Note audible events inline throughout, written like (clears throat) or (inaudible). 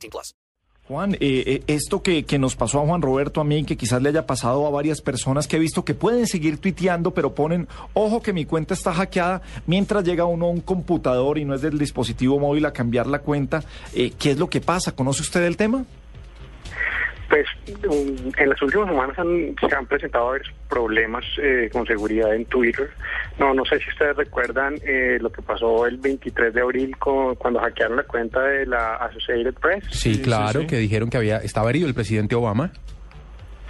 18 plus. Juan, eh, eh, esto que, que nos pasó a Juan Roberto, a mí, que quizás le haya pasado a varias personas que he visto que pueden seguir tuiteando, pero ponen, ojo que mi cuenta está hackeada, mientras llega uno a un computador y no es del dispositivo móvil a cambiar la cuenta. Eh, ¿Qué es lo que pasa? ¿Conoce usted el tema? Pues um, en las últimas semanas han, se han presentado varios problemas eh, con seguridad en Twitter. No, no sé si ustedes recuerdan eh, lo que pasó el 23 de abril con, cuando hackearon la cuenta de la Associated Press. Sí, claro, sí. que dijeron que había estaba herido el presidente Obama.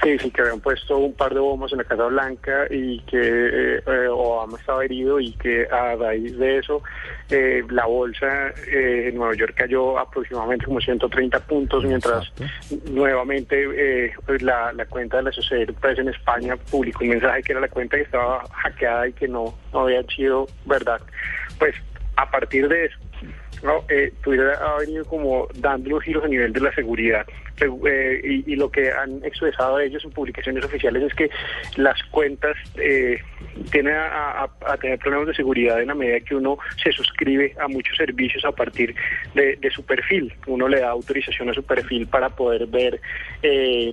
Sí, sí, que habían puesto un par de bombas en la Casa Blanca y que eh, eh, Obama estaba herido y que a raíz de eso eh, la bolsa eh, en Nueva York cayó aproximadamente como 130 puntos, mientras nuevamente eh, pues la, la cuenta de la Associated Press en España publicó un mensaje que era la cuenta que estaba hackeada y que no, no había sido verdad. Pues a partir de eso, no, eh, Twitter ha venido como dando los giros a nivel de la seguridad eh, y, lo que han expresado ellos en publicaciones oficiales es que las cuentas eh, tienen a, tener problemas de seguridad en la medida que uno se suscribe a muchos servicios a partir de, de su perfil. Uno le da autorización a su perfil para poder ver eh,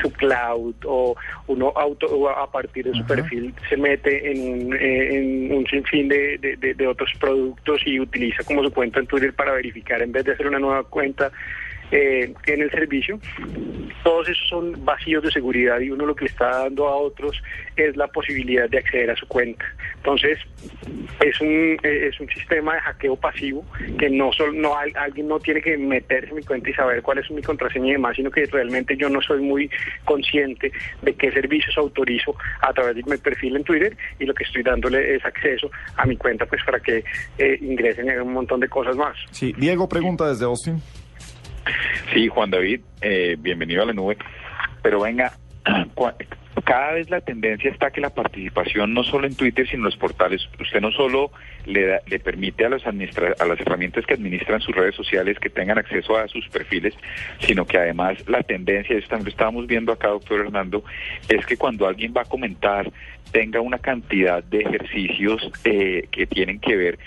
su cloud o uno auto o a partir de su uh -huh. perfil se mete en, en un sinfín de, de, de, otros productos y utiliza como su cuenta en Twitter para verificar en vez de hacer una nueva cuenta eh, en el servicio. Todos esos son vacíos de seguridad y uno lo que le está dando a otros es la posibilidad de acceder a su cuenta. Entonces, es un, es un sistema de hackeo pasivo que no, solo, no alguien no tiene que meterse en mi cuenta y saber cuál es mi contraseña y demás, sino que realmente yo no soy muy consciente de qué servicios autorizo a través de mi perfil en Twitter y lo que estoy dándole es acceso a mi cuenta pues para que eh, ingresen y hagan un montón de cosas más. Sí, Diego pregunta desde Austin. Sí, Juan David, eh, bienvenido a la nube. Pero venga, (clears throat) cada vez la tendencia está que la participación no solo en Twitter, sino en los portales, usted no solo le, da, le permite a, los administra a las herramientas que administran sus redes sociales que tengan acceso a sus perfiles, sino que además la tendencia, esto también lo estábamos viendo acá, doctor Hernando, es que cuando alguien va a comentar tenga una cantidad de ejercicios eh, que tienen que ver,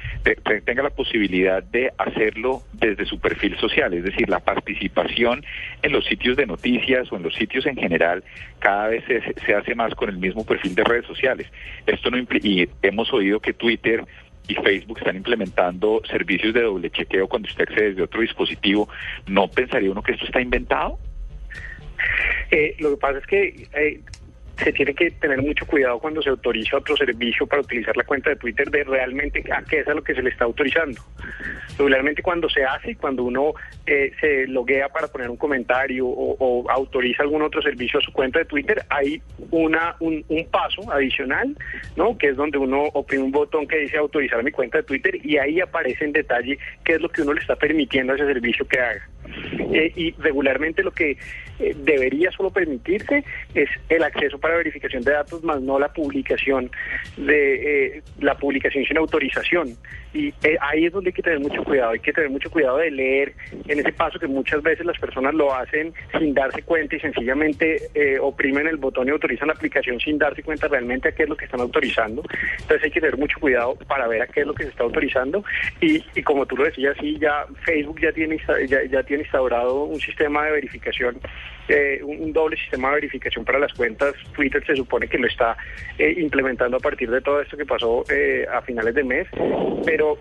tenga la posibilidad de hacerlo desde su perfil social, es decir, la participación en los sitios de noticias o en los sitios en general cada vez se, se hace más con el mismo perfil de redes sociales. Esto no y hemos oído que Twitter y Facebook están implementando servicios de doble chequeo cuando usted accede desde otro dispositivo. ¿No pensaría uno que esto está inventado? Eh, lo que pasa es que eh, se tiene que tener mucho cuidado cuando se autoriza otro servicio para utilizar la cuenta de Twitter de realmente a qué es a lo que se le está autorizando. Regularmente cuando se hace, cuando uno eh, se loguea para poner un comentario o, o, autoriza algún otro servicio a su cuenta de Twitter, hay una un, un, paso adicional, ¿no? Que es donde uno oprime un botón que dice autorizar mi cuenta de Twitter y ahí aparece en detalle qué es lo que uno le está permitiendo a ese servicio que haga. Eh, y regularmente lo que eh, debería solo permitirse es el acceso para verificación de datos, más no la publicación de eh, la publicación sin autorización. Y eh, ahí es donde hay que tener mucho cuidado, hay que tener mucho cuidado de leer en ese paso que muchas veces las personas lo hacen sin darse cuenta y sencillamente eh, oprimen el botón y autorizan la aplicación sin darse cuenta realmente a qué es lo que están autorizando. Entonces hay que tener mucho cuidado para ver a qué es lo que se está autorizando. Y, y como tú lo decías, sí, ya Facebook ya tiene, ya, ya tiene instaurado un sistema de verificación, eh, un, doble sistema de verificación para las cuentas. Twitter se supone que lo está eh, implementando a partir de todo esto que pasó eh, a finales de mes, pero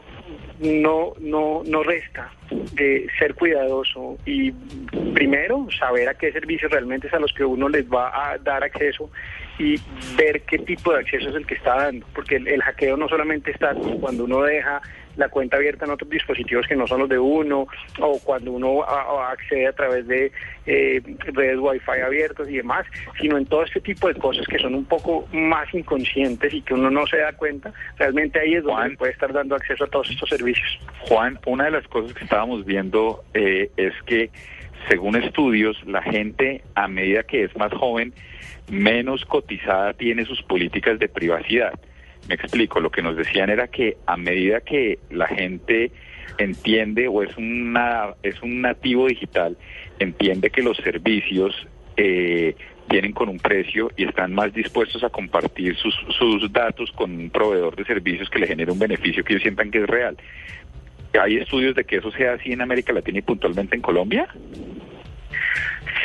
no, no, no resta de ser cuidadoso y primero saber a qué servicios realmente es a los que uno les va a dar acceso y ver qué tipo de acceso es el que está dando, porque el, el hackeo no solamente está cuando uno deja la cuenta abierta en otros dispositivos que no son los de uno, o cuando uno a- a- accede a través de eh, redes Wi-Fi abiertas y demás, sino en todo este tipo de cosas que son un poco más inconscientes y que uno no se da cuenta, realmente ahí es donde Juan. puede estar dando acceso a todos estos servicios. Juan, una de las cosas que estábamos viendo eh, es que, según estudios, la gente a medida que es más joven, menos cotizada tiene sus políticas de privacidad. Me explico, lo que nos decían era que a medida que la gente entiende o es una es un nativo digital, entiende que los servicios eh, vienen con un precio y están más dispuestos a compartir sus, sus datos con un proveedor de servicios que le genere un beneficio que ellos sientan que es real. ¿Hay estudios de que eso sea así en América Latina y puntualmente en Colombia?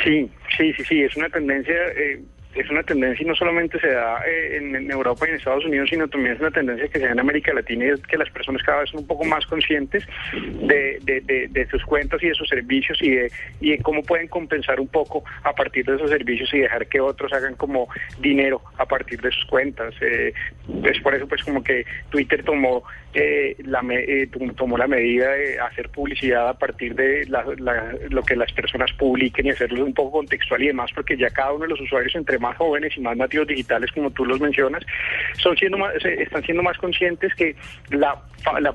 Sí, sí, sí, sí, es una tendencia, eh, es una tendencia y no solamente se da eh, en, en Europa y en Estados Unidos, sino también es una tendencia que se da en América Latina y es que las personas cada vez son un poco más conscientes de, de, de- sus cuentas y de sus servicios y de, y cómo pueden compensar un poco a partir de esos servicios y dejar que otros hagan como dinero a partir de sus cuentas. Eh, es por eso pues como que Twitter tomó eh, la me- eh, tom- tomó la medida de hacer publicidad a partir de lo que las personas publiquen y hacerlo un poco contextual y demás, porque ya cada uno de los usuarios, entre más jóvenes y más nativos digitales, como tú los mencionas, son siendo más, están siendo más conscientes que la, la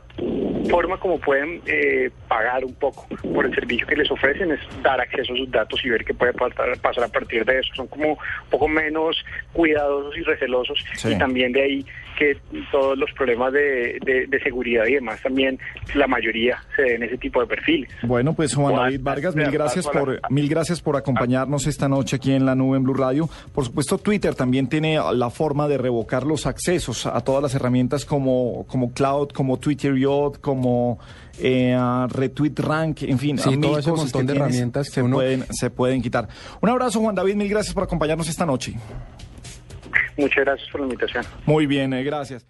forma como pueden eh, pagar un poco por el servicio que les ofrecen es dar acceso a sus datos y ver qué puede pasar, pasar a partir de eso. Son como un poco menos cuidadosos y recelosos Sí. y también de ahí que todos los problemas de, de- de seguridad y demás también la mayoría se den ese tipo de perfiles. Bueno, pues Juan David Vargas, mil gracias por mil gracias por acompañarnos esta noche aquí en la nube en Blue Radio. Por supuesto, Twitter también tiene la forma de revocar los accesos a todas las herramientas como como Cloud, como Twitter Yacht, como eh, Retweet Rank, en fin, Sí, todo ese montón de tienes herramientas que se uno- pueden se pueden quitar. Un abrazo, Juan David, mil gracias por acompañarnos esta noche. Muchas gracias por la invitación. Muy bien, eh, gracias.